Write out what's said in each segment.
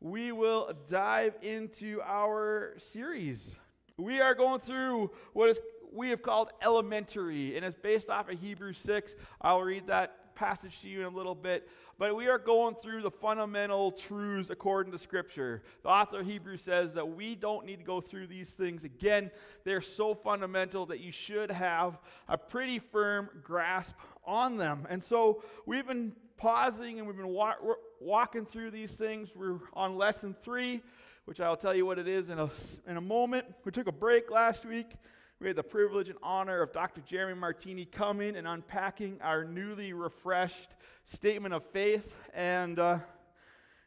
we will dive into our series. We are going through what is we have called elementary, and it's based off of Hebrews 6. I'll read that passage to you in a little bit. But we are going through the fundamental truths according to Scripture. The author of Hebrews says that we don't need to go through these things again. They're so fundamental that you should have a pretty firm grasp on them. And so we've been pausing and we've been wa- walking through these things. We're on lesson three, which I'll tell you what it is in a, in a moment. We took a break last week. We had the privilege and honor of Dr. Jeremy Martini coming and unpacking our newly refreshed statement of faith. And uh,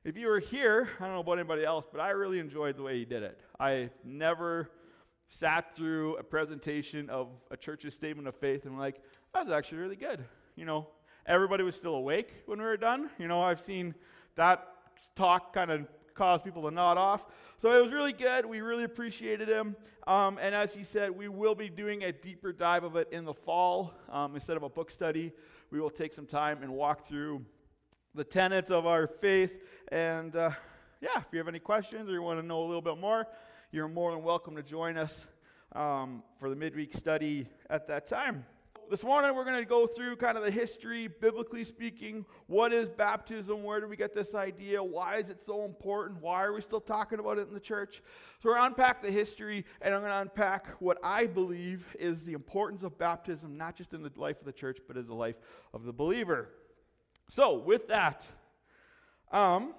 if you were here, I don't know about anybody else, but I really enjoyed the way he did it. I've never sat through a presentation of a church's statement of faith and like, that was actually really good. You know, everybody was still awake when we were done. You know, I've seen that talk kind of cause people to nod off. So it was really good. We really appreciated him. Um, and as he said, we will be doing a deeper dive of it in the fall. Um, instead of a book study, we will take some time and walk through the tenets of our faith. And uh, yeah, if you have any questions or you want to know a little bit more, you're more than welcome to join us um, for the midweek study at that time this morning we're going to go through kind of the history, biblically speaking. What is baptism? Where do we get this idea? Why is it so important? Why are we still talking about it in the church? So we're going to unpack the history, and I'm going to unpack what I believe is the importance of baptism, not just in the life of the church, but as the life of the believer. So with that, um,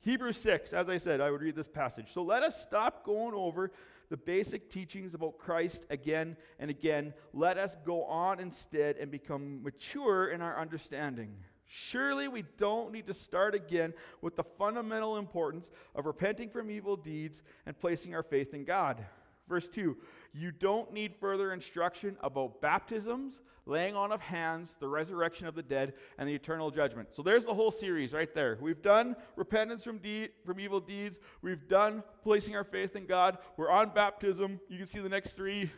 Hebrews 6, as I said, I would read this passage. So let us stop going over the basic teachings about Christ again and again. Let us go on instead and become mature in our understanding. Surely we don't need to start again with the fundamental importance of repenting from evil deeds and placing our faith in God. Verse 2 You don't need further instruction about baptisms, laying on of hands, the resurrection of the dead, and the eternal judgment. So there's the whole series right there. We've done repentance from, de- from evil deeds, we've done placing our faith in God, we're on baptism. You can see the next three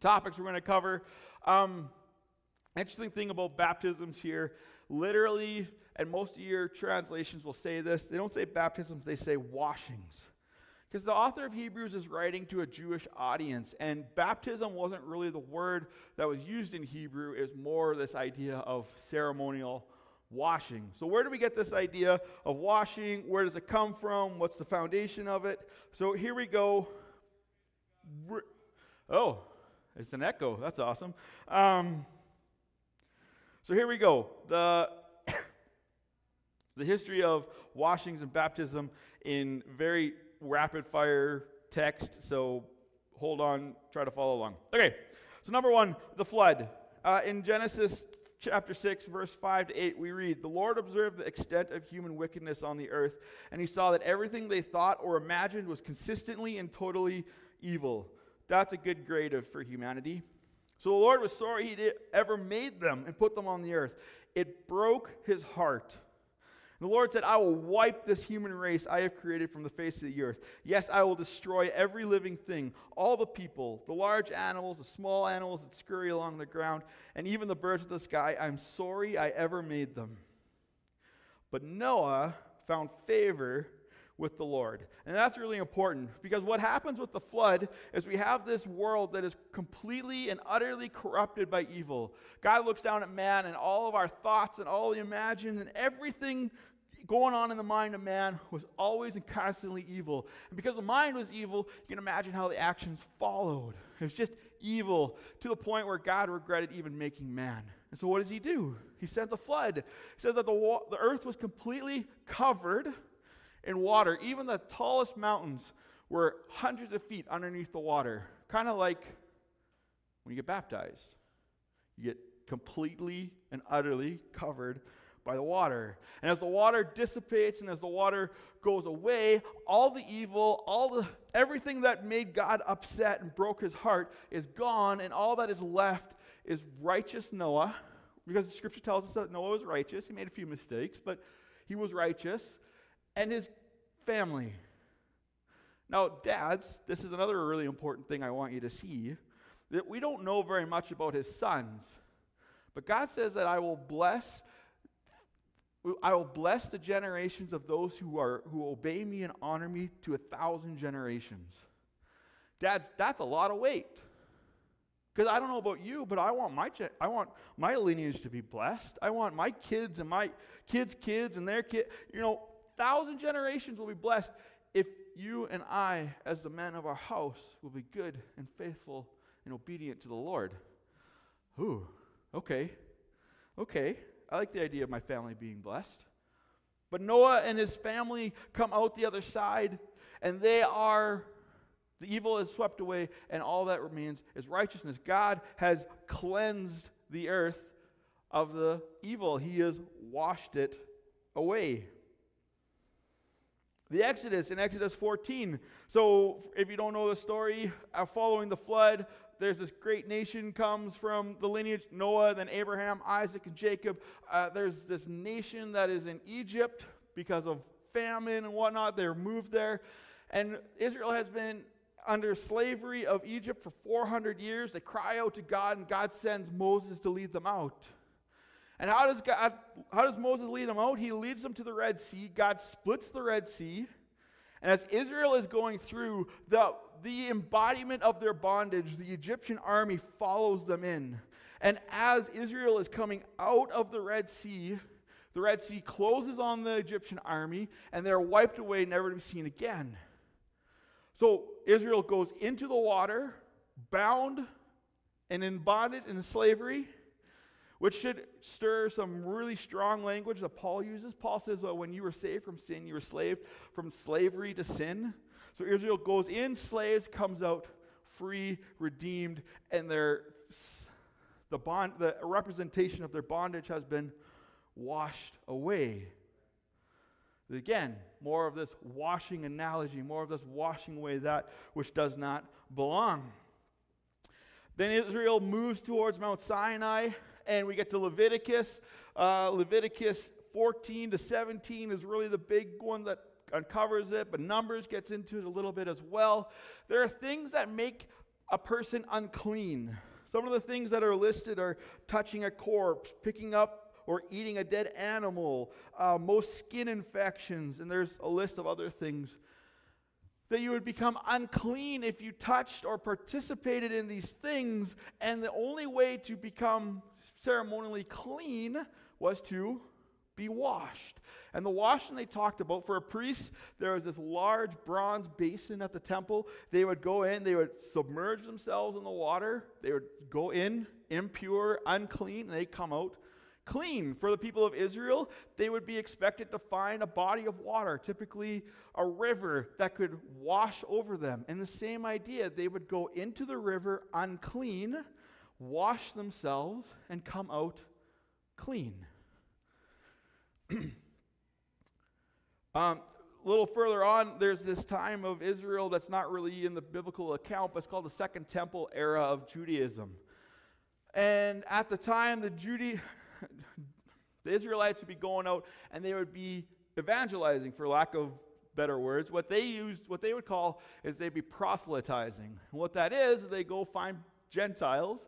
topics we're going to cover. Um, interesting thing about baptisms here literally, and most of your translations will say this they don't say baptisms, they say washings. Because the author of Hebrews is writing to a Jewish audience, and baptism wasn't really the word that was used in Hebrew, is more this idea of ceremonial washing. So, where do we get this idea of washing? Where does it come from? What's the foundation of it? So, here we go. Oh, it's an echo. That's awesome. Um, so, here we go. The the history of washings and baptism in very rapid fire text, so hold on, try to follow along. Okay, so number one, the flood. Uh, in Genesis chapter 6, verse 5 to 8, we read The Lord observed the extent of human wickedness on the earth, and he saw that everything they thought or imagined was consistently and totally evil. That's a good grade of, for humanity. So the Lord was sorry he ever made them and put them on the earth. It broke his heart. The Lord said, I will wipe this human race I have created from the face of the earth. Yes, I will destroy every living thing, all the people, the large animals, the small animals that scurry along the ground, and even the birds of the sky. I'm sorry I ever made them. But Noah found favor with the Lord. And that's really important because what happens with the flood is we have this world that is completely and utterly corrupted by evil. God looks down at man and all of our thoughts and all the imagined and everything going on in the mind of man was always and constantly evil. And because the mind was evil, you can imagine how the actions followed. It was just evil to the point where God regretted even making man. And so what does he do? He sends a flood. He says that the, wa- the earth was completely covered in water. Even the tallest mountains were hundreds of feet underneath the water. Kind of like when you get baptized, you get completely and utterly covered by the water. And as the water dissipates and as the water goes away, all the evil, all the everything that made God upset and broke his heart is gone, and all that is left is righteous Noah, because the scripture tells us that Noah was righteous. He made a few mistakes, but he was righteous, and his family. Now, dads, this is another really important thing I want you to see that we don't know very much about his sons. But God says that I will bless I will bless the generations of those who are who obey me and honor me to a thousand generations. Dads, that's a lot of weight. Because I don't know about you, but I want my I want my lineage to be blessed. I want my kids and my kids' kids and their kid. You know, thousand generations will be blessed if you and I, as the men of our house, will be good and faithful and obedient to the Lord. Ooh, okay, okay. I like the idea of my family being blessed. But Noah and his family come out the other side, and they are, the evil is swept away, and all that remains is righteousness. God has cleansed the earth of the evil, He has washed it away. The Exodus in Exodus 14. So, if you don't know the story, uh, following the flood, there's this great nation comes from the lineage Noah, then Abraham, Isaac, and Jacob. Uh, there's this nation that is in Egypt because of famine and whatnot. They're moved there. And Israel has been under slavery of Egypt for 400 years. They cry out to God, and God sends Moses to lead them out. And how does God how does Moses lead them out? He leads them to the Red Sea. God splits the Red Sea. And as Israel is going through, the, the embodiment of their bondage, the Egyptian army follows them in. And as Israel is coming out of the Red Sea, the Red Sea closes on the Egyptian army, and they're wiped away, never to be seen again. So Israel goes into the water, bound and in bondage in slavery, which should stir some really strong language that Paul uses. Paul says that when you were saved from sin, you were slaved from slavery to sin. So Israel goes in slaves, comes out free, redeemed, and their the bond the representation of their bondage has been washed away. Again, more of this washing analogy, more of this washing away that which does not belong. Then Israel moves towards Mount Sinai and we get to Leviticus. Uh, Leviticus 14 to 17 is really the big one that uncovers it, but Numbers gets into it a little bit as well. There are things that make a person unclean. Some of the things that are listed are touching a corpse, picking up or eating a dead animal, uh, most skin infections, and there's a list of other things that you would become unclean if you touched or participated in these things, and the only way to become ceremonially clean was to be washed. And the washing they talked about for a priest, there was this large bronze basin at the temple. They would go in, they would submerge themselves in the water, they would go in impure, unclean, and they'd come out clean. For the people of Israel, they would be expected to find a body of water, typically a river that could wash over them. And the same idea, they would go into the river unclean, wash themselves, and come out clean. um, a little further on, there's this time of Israel that's not really in the biblical account, but it's called the Second Temple era of Judaism. And at the time, the Judy, the Israelites would be going out and they would be evangelizing, for lack of better words. What they used, what they would call, is they'd be proselytizing. What that is, they go find Gentiles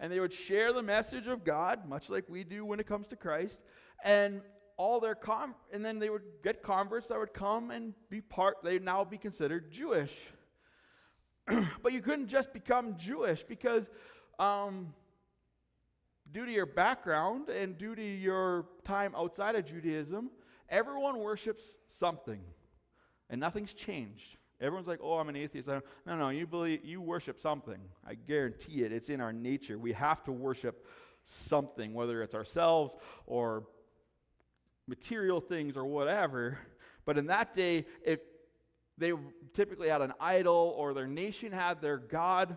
and they would share the message of God, much like we do when it comes to Christ. And all their com- and then they would get converts that would come and be part. They'd now be considered Jewish. but you couldn't just become Jewish because um, due to your background and due to your time outside of Judaism, everyone worships something, and nothing's changed. Everyone's like, "Oh, I'm an atheist." no, no, you believe you worship something. I guarantee it. It's in our nature. We have to worship something, whether it's ourselves or material things or whatever. But in that day, if they typically had an idol or their nation had their god,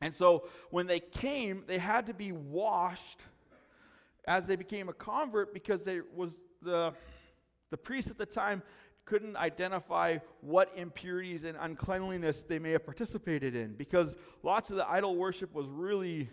and so when they came, they had to be washed as they became a convert because they was the the priest at the time couldn't identify what impurities and uncleanliness they may have participated in because lots of the idol worship was really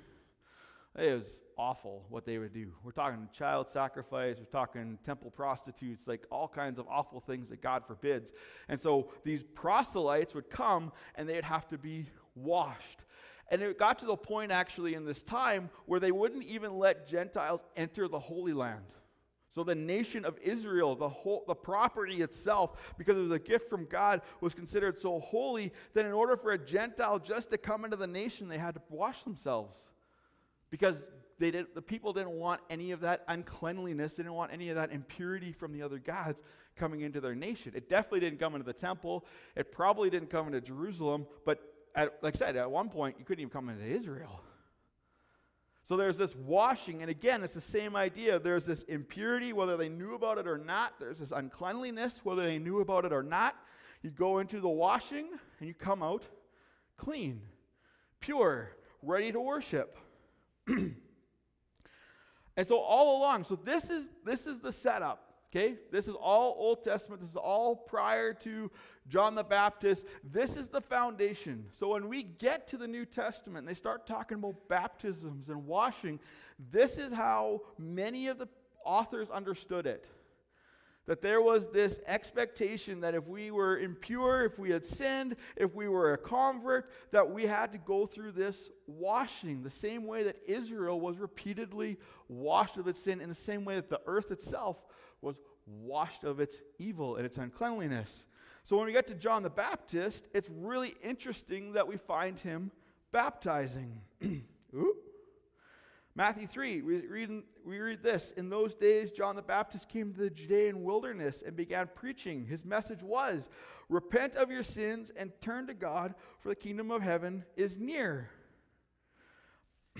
it was awful what they would do. We're talking child sacrifice, we're talking temple prostitutes, like all kinds of awful things that God forbids. And so these proselytes would come and they'd have to be washed. And it got to the point actually in this time where they wouldn't even let Gentiles enter the Holy Land. So the nation of Israel, the whole the property itself, because it was a gift from God, was considered so holy that in order for a Gentile just to come into the nation, they had to wash themselves. Because they did, the people didn't want any of that uncleanliness, they didn't want any of that impurity from the other gods coming into their nation. It definitely didn't come into the temple. It probably didn't come into Jerusalem, but at, like I said, at one point you couldn't even come into Israel. So there's this washing, and again, it's the same idea. There's this impurity, whether they knew about it or not. There's this uncleanliness, whether they knew about it or not. You go into the washing, and you come out clean, pure, ready to worship. and so all along, so this is this is the setup. Okay, this is all Old Testament. This is all prior to John the Baptist. This is the foundation. So when we get to the New Testament and they start talking about baptisms and washing, this is how many of the authors understood it. That there was this expectation that if we were impure, if we had sinned, if we were a convert, that we had to go through this washing, the same way that Israel was repeatedly washed of its sin, in the same way that the earth itself was washed of its evil and its uncleanliness. So when we get to John the Baptist, it's really interesting that we find him baptizing. Matthew 3, we read, we read this. In those days, John the Baptist came to the Judean wilderness and began preaching. His message was Repent of your sins and turn to God, for the kingdom of heaven is near.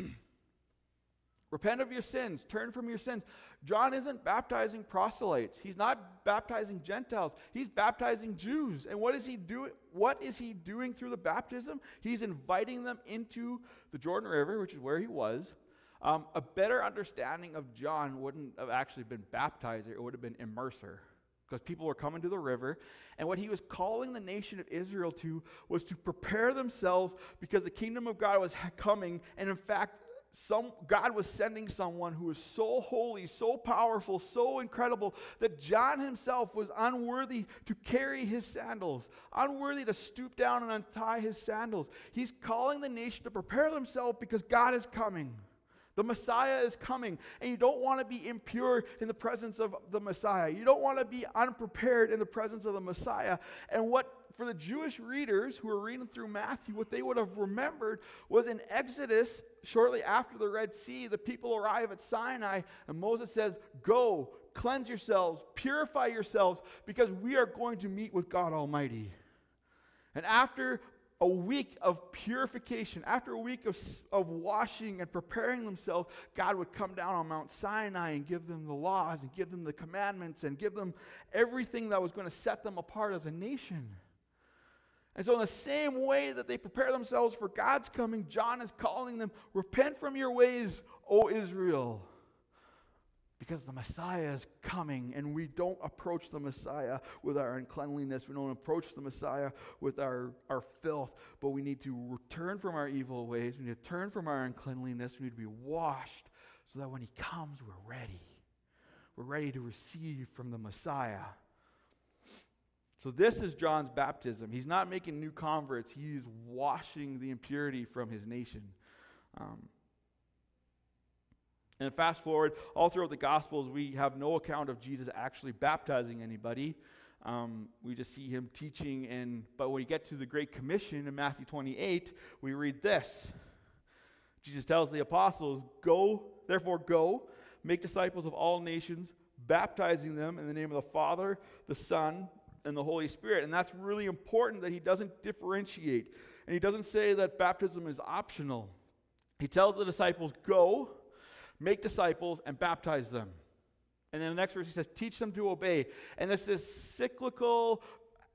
Repent of your sins, turn from your sins. John isn't baptizing proselytes. He's not baptizing Gentiles. He's baptizing Jews. And what is he doing? What is he doing through the baptism? He's inviting them into the Jordan River, which is where he was. Um, a better understanding of John wouldn't have actually been baptizer, it would have been immerser. Because people were coming to the river. And what he was calling the nation of Israel to was to prepare themselves because the kingdom of God was coming. And in fact, some, God was sending someone who was so holy, so powerful, so incredible that John himself was unworthy to carry his sandals, unworthy to stoop down and untie his sandals. He's calling the nation to prepare themselves because God is coming. The Messiah is coming, and you don't want to be impure in the presence of the Messiah. You don't want to be unprepared in the presence of the Messiah. And what for the Jewish readers who were reading through Matthew, what they would have remembered was in Exodus, shortly after the Red Sea, the people arrive at Sinai, and Moses says, Go, cleanse yourselves, purify yourselves, because we are going to meet with God Almighty. And after a week of purification, after a week of, of washing and preparing themselves, God would come down on Mount Sinai and give them the laws and give them the commandments and give them everything that was going to set them apart as a nation. And so, in the same way that they prepare themselves for God's coming, John is calling them, Repent from your ways, O Israel. Because the Messiah is coming, and we don't approach the Messiah with our uncleanliness. We don't approach the Messiah with our, our filth, but we need to return from our evil ways. We need to turn from our uncleanliness. We need to be washed so that when He comes, we're ready. We're ready to receive from the Messiah. So, this is John's baptism. He's not making new converts, he's washing the impurity from his nation. Um, and fast forward, all throughout the Gospels, we have no account of Jesus actually baptizing anybody. Um, we just see him teaching, and but when we get to the Great Commission in Matthew 28, we read this. Jesus tells the apostles, Go, therefore, go, make disciples of all nations, baptizing them in the name of the Father, the Son, and the Holy Spirit. And that's really important that he doesn't differentiate. And he doesn't say that baptism is optional. He tells the disciples, Go, make disciples, and baptize them. And then the next verse he says, Teach them to obey. And this is cyclical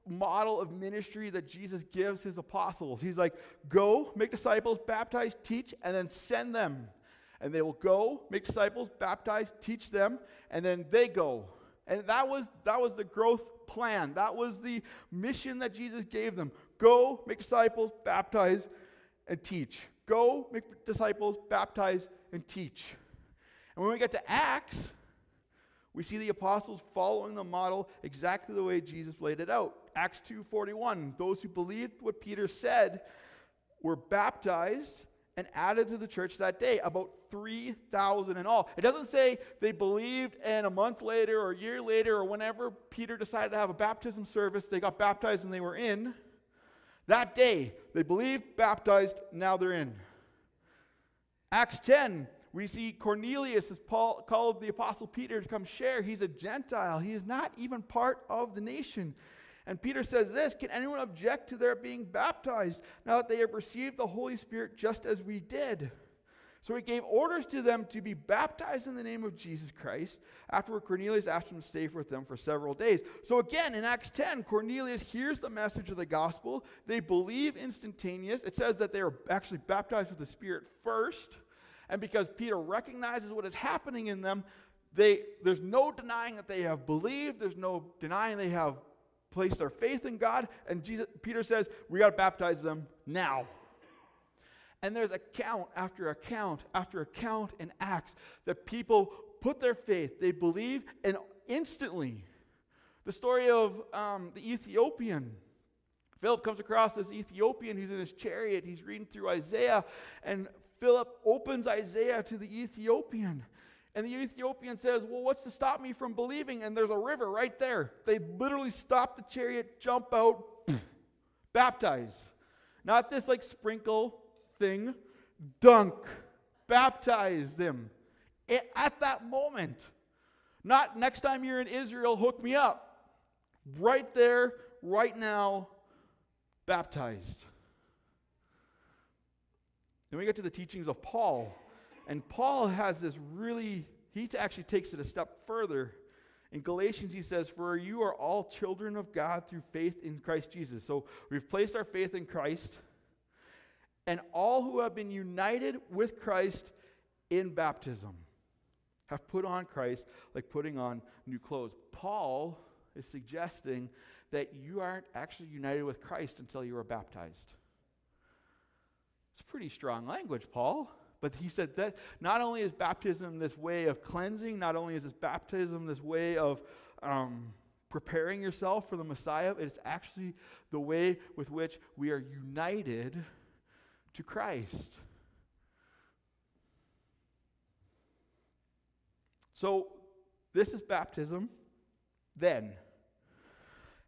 model of ministry that Jesus gives his apostles. He's like, Go, make disciples, baptize, teach, and then send them. And they will go, make disciples, baptize, teach them, and then they go. And that was, that was the growth plan. That was the mission that Jesus gave them. Go, make disciples, baptize, and teach. Go, make disciples, baptize, and teach. And when we get to Acts, we see the apostles following the model exactly the way Jesus laid it out. Acts 2:41, those who believed what Peter said were baptized, and added to the church that day, about 3,000 in all. It doesn't say they believed and a month later or a year later or whenever Peter decided to have a baptism service, they got baptized and they were in. That day, they believed, baptized, now they're in. Acts 10, we see Cornelius as Paul called the apostle Peter to come share. He's a Gentile. He is not even part of the nation. And Peter says this Can anyone object to their being baptized now that they have received the Holy Spirit just as we did? So he gave orders to them to be baptized in the name of Jesus Christ. Afterward, Cornelius asked them to stay with them for several days. So again, in Acts 10, Cornelius hears the message of the gospel. They believe instantaneous. It says that they are actually baptized with the Spirit first. And because Peter recognizes what is happening in them, they, there's no denying that they have believed. There's no denying they have placed their faith in God. And Jesus, Peter says, we got to baptize them now. And there's account after account after account in Acts that people put their faith, they believe, and instantly. The story of um, the Ethiopian. Philip comes across this Ethiopian who's in his chariot. He's reading through Isaiah, and Philip opens Isaiah to the Ethiopian. And the Ethiopian says, Well, what's to stop me from believing? And there's a river right there. They literally stop the chariot, jump out, baptize. Not this like sprinkle thing, dunk, baptize them it, at that moment. Not next time you're in Israel, hook me up. Right there, right now, baptized. Then we get to the teachings of Paul. And Paul has this really, he actually takes it a step further. In Galatians, he says, For you are all children of God through faith in Christ Jesus. So we've placed our faith in Christ, and all who have been united with Christ in baptism have put on Christ like putting on new clothes. Paul is suggesting that you aren't actually united with Christ until you are baptized. It's pretty strong language, Paul. But he said that not only is baptism this way of cleansing, not only is this baptism this way of um, preparing yourself for the Messiah, it's actually the way with which we are united to Christ. So, this is baptism then.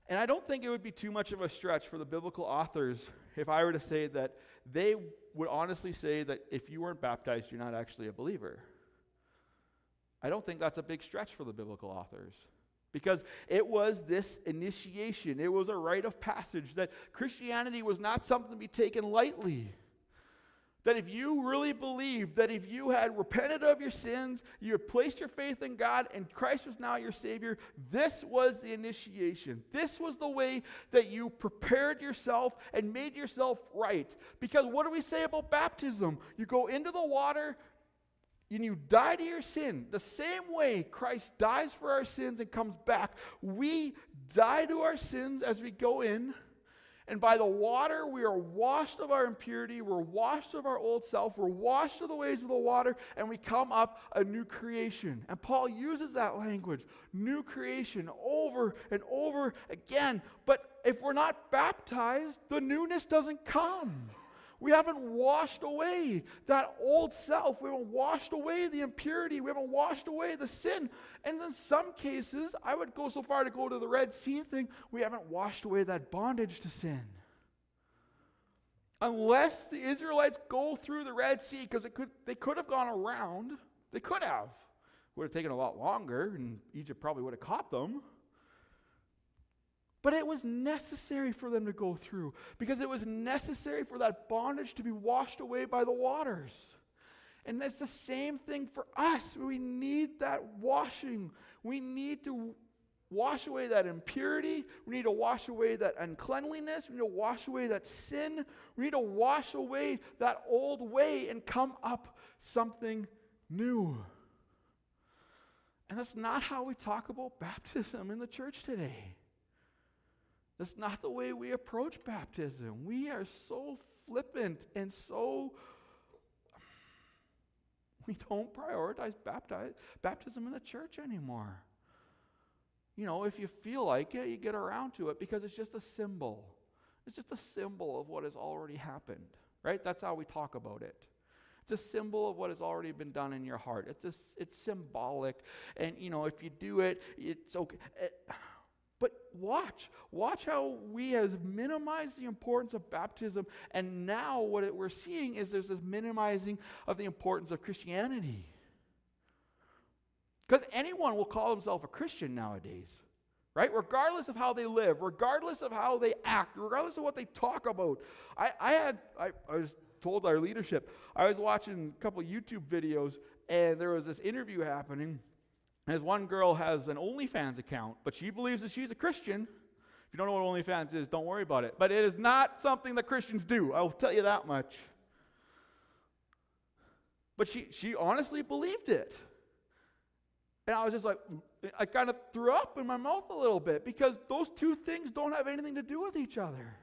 And I don't think it would be too much of a stretch for the biblical authors if I were to say that they would honestly say that if you weren't baptized, you're not actually a believer. I don't think that's a big stretch for the biblical authors. Because it was this initiation, it was a rite of passage, that Christianity was not something to be taken lightly. That if you really believed that if you had repented of your sins, you had placed your faith in God, and Christ was now your Savior, this was the initiation. This was the way that you prepared yourself and made yourself right. Because what do we say about baptism? You go into the water, and you die to your sin. The same way Christ dies for our sins and comes back, we die to our sins as we go in and by the water, we are washed of our impurity. We're washed of our old self. We're washed of the ways of the water, and we come up a new creation. And Paul uses that language, new creation, over and over again. But if we're not baptized, the newness doesn't come. We haven't washed away that old self. We haven't washed away the impurity. We haven't washed away the sin. And in some cases, I would go so far to go to the Red Sea thing, we haven't washed away that bondage to sin. Unless the Israelites go through the Red Sea, because could, they could have gone around, they could have. It would have taken a lot longer, and Egypt probably would have caught them. But it was necessary for them to go through because it was necessary for that bondage to be washed away by the waters. And that's the same thing for us. We need that washing. We need to wash away that impurity. We need to wash away that uncleanliness. We need to wash away that sin. We need to wash away that old way and come up something new. And that's not how we talk about baptism in the church today. That's not the way we approach baptism. We are so flippant and so. We don't prioritize baptize, baptism in the church anymore. You know, if you feel like it, you get around to it because it's just a symbol. It's just a symbol of what has already happened, right? That's how we talk about it. It's a symbol of what has already been done in your heart. It's, a, it's symbolic. And, you know, if you do it, it's okay. It, watch, watch how we have minimized the importance of baptism, and now what it, we're seeing is there's this minimizing of the importance of Christianity. Because anyone will call himself a Christian nowadays, right? Regardless of how they live, regardless of how they act, regardless of what they talk about. I, I had, I, I was told our leadership, I was watching a couple YouTube videos, and there was this interview happening as one girl has an OnlyFans account, but she believes that she's a Christian. If you don't know what OnlyFans is, don't worry about it. But it is not something that Christians do. I will tell you that much. But she, she honestly believed it. And I was just like, I kind of threw up in my mouth a little bit because those two things don't have anything to do with each other.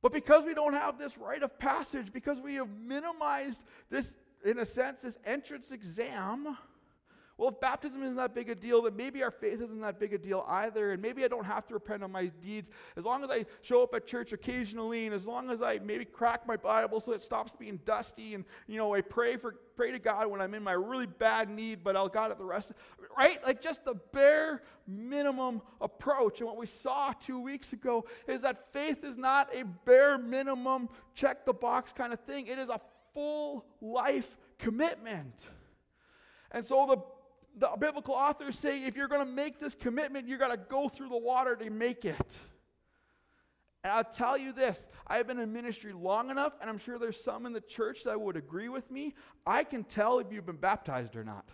But because we don't have this rite of passage, because we have minimized this, in a sense, this entrance exam, well, if baptism isn't that big a deal, then maybe our faith isn't that big a deal either. And maybe I don't have to repent on my deeds. As long as I show up at church occasionally, and as long as I maybe crack my Bible so it stops being dusty, and you know, I pray for pray to God when I'm in my really bad need, but I'll God at the rest. Right? Like just the bare minimum approach. And what we saw two weeks ago is that faith is not a bare minimum, check the box kind of thing. It is a full life commitment. And so the the biblical authors say if you're going to make this commitment, you're going to go through the water to make it. And I'll tell you this I have been in ministry long enough, and I'm sure there's some in the church that would agree with me. I can tell if you've been baptized or not.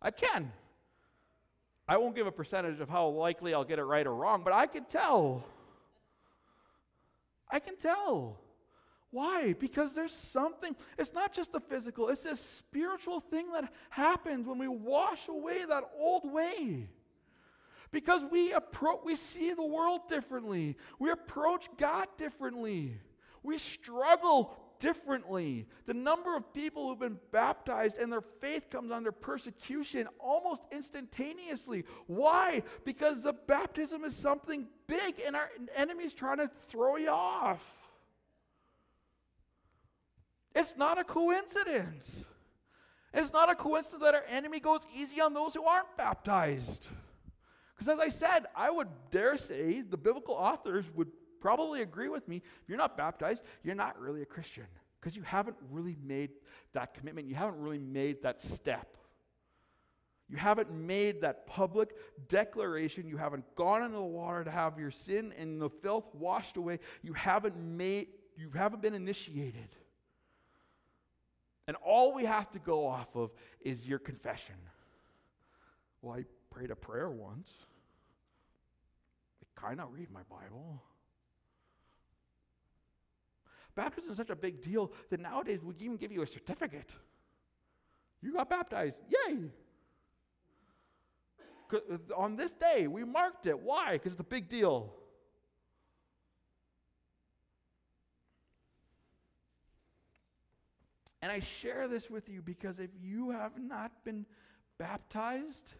I can. I won't give a percentage of how likely I'll get it right or wrong, but I can tell. I can tell. Why? Because there's something, it's not just the physical, it's a spiritual thing that happens when we wash away that old way. Because we approach we see the world differently. We approach God differently. We struggle differently. The number of people who've been baptized and their faith comes under persecution almost instantaneously. Why? Because the baptism is something big and our enemy's trying to throw you off. It's not a coincidence. It's not a coincidence that our enemy goes easy on those who aren't baptized. Because as I said, I would dare say the biblical authors would probably agree with me. If you're not baptized, you're not really a Christian because you haven't really made that commitment. You haven't really made that step. You haven't made that public declaration. You haven't gone into the water to have your sin and the filth washed away. You haven't made you haven't been initiated. And all we have to go off of is your confession. Well, I prayed a prayer once. I kind of read my Bible. Baptism is such a big deal that nowadays we even give you a certificate. You got baptized. Yay! On this day, we marked it. Why? Because it's a big deal. And I share this with you because if you have not been baptized,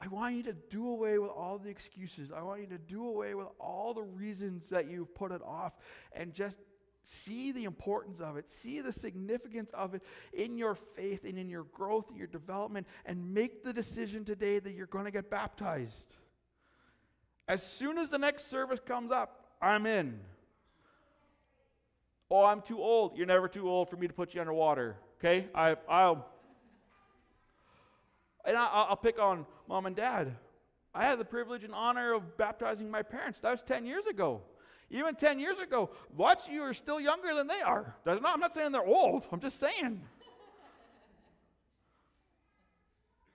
I want you to do away with all the excuses. I want you to do away with all the reasons that you've put it off and just see the importance of it, see the significance of it in your faith and in your growth and your development, and make the decision today that you're going to get baptized. As soon as the next service comes up, I'm in. Oh, I'm too old. You're never too old for me to put you underwater. Okay? I, I'll. And I, will pick on mom and dad. I had the privilege and honor of baptizing my parents. That was 10 years ago. Even 10 years ago, watch you are still younger than they are. Not, I'm not saying they're old, I'm just saying.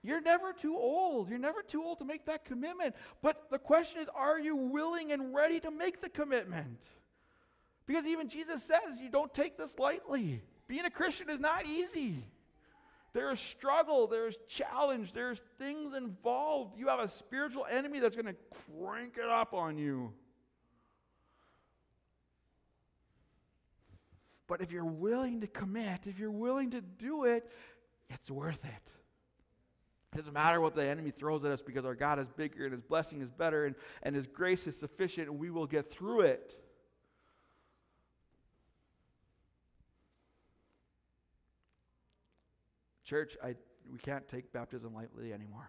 You're never too old. You're never too old to make that commitment. But the question is are you willing and ready to make the commitment? Because even Jesus says you don't take this lightly. Being a Christian is not easy. There is struggle, there's challenge, there's things involved. You have a spiritual enemy that's going to crank it up on you. But if you're willing to commit, if you're willing to do it, it's worth it. It doesn't matter what the enemy throws at us because our God is bigger and his blessing is better and, and his grace is sufficient and we will get through it. Church, I, we can't take baptism lightly anymore.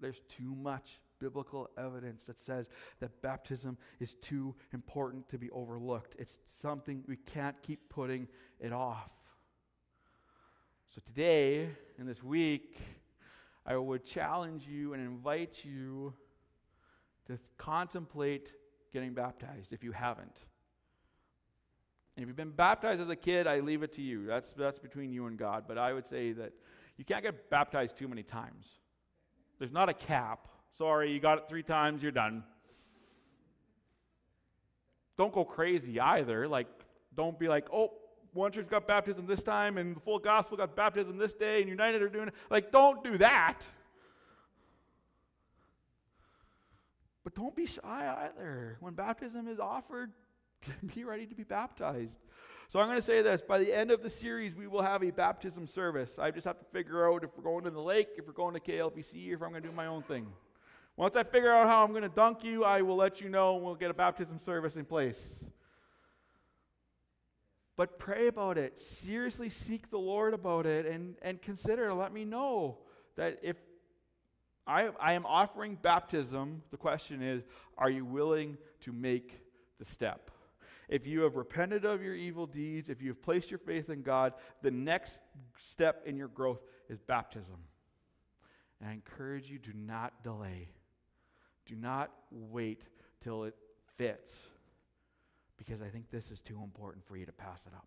There's too much biblical evidence that says that baptism is too important to be overlooked. It's something we can't keep putting it off. So today, in this week, I would challenge you and invite you to contemplate getting baptized if you haven't. And if you've been baptized as a kid, I leave it to you. That's, that's between you and God. But I would say that you can't get baptized too many times. There's not a cap. Sorry, you got it three times, you're done. Don't go crazy either. Like, don't be like, oh, one church got baptism this time and the full gospel got baptism this day and United are doing it. Like, don't do that. But don't be shy either. When baptism is offered, be ready to be baptized. So I'm going to say this by the end of the series, we will have a baptism service. I just have to figure out if we're going to the lake, if we're going to KLBC, or if I'm going to do my own thing. Once I figure out how I'm going to dunk you, I will let you know and we'll get a baptism service in place. But pray about it. Seriously seek the Lord about it and, and consider, let me know that if I, I am offering baptism, the question is, are you willing to make the step? If you have repented of your evil deeds, if you have placed your faith in God, the next step in your growth is baptism. And I encourage you do not delay. Do not wait till it fits because I think this is too important for you to pass it up.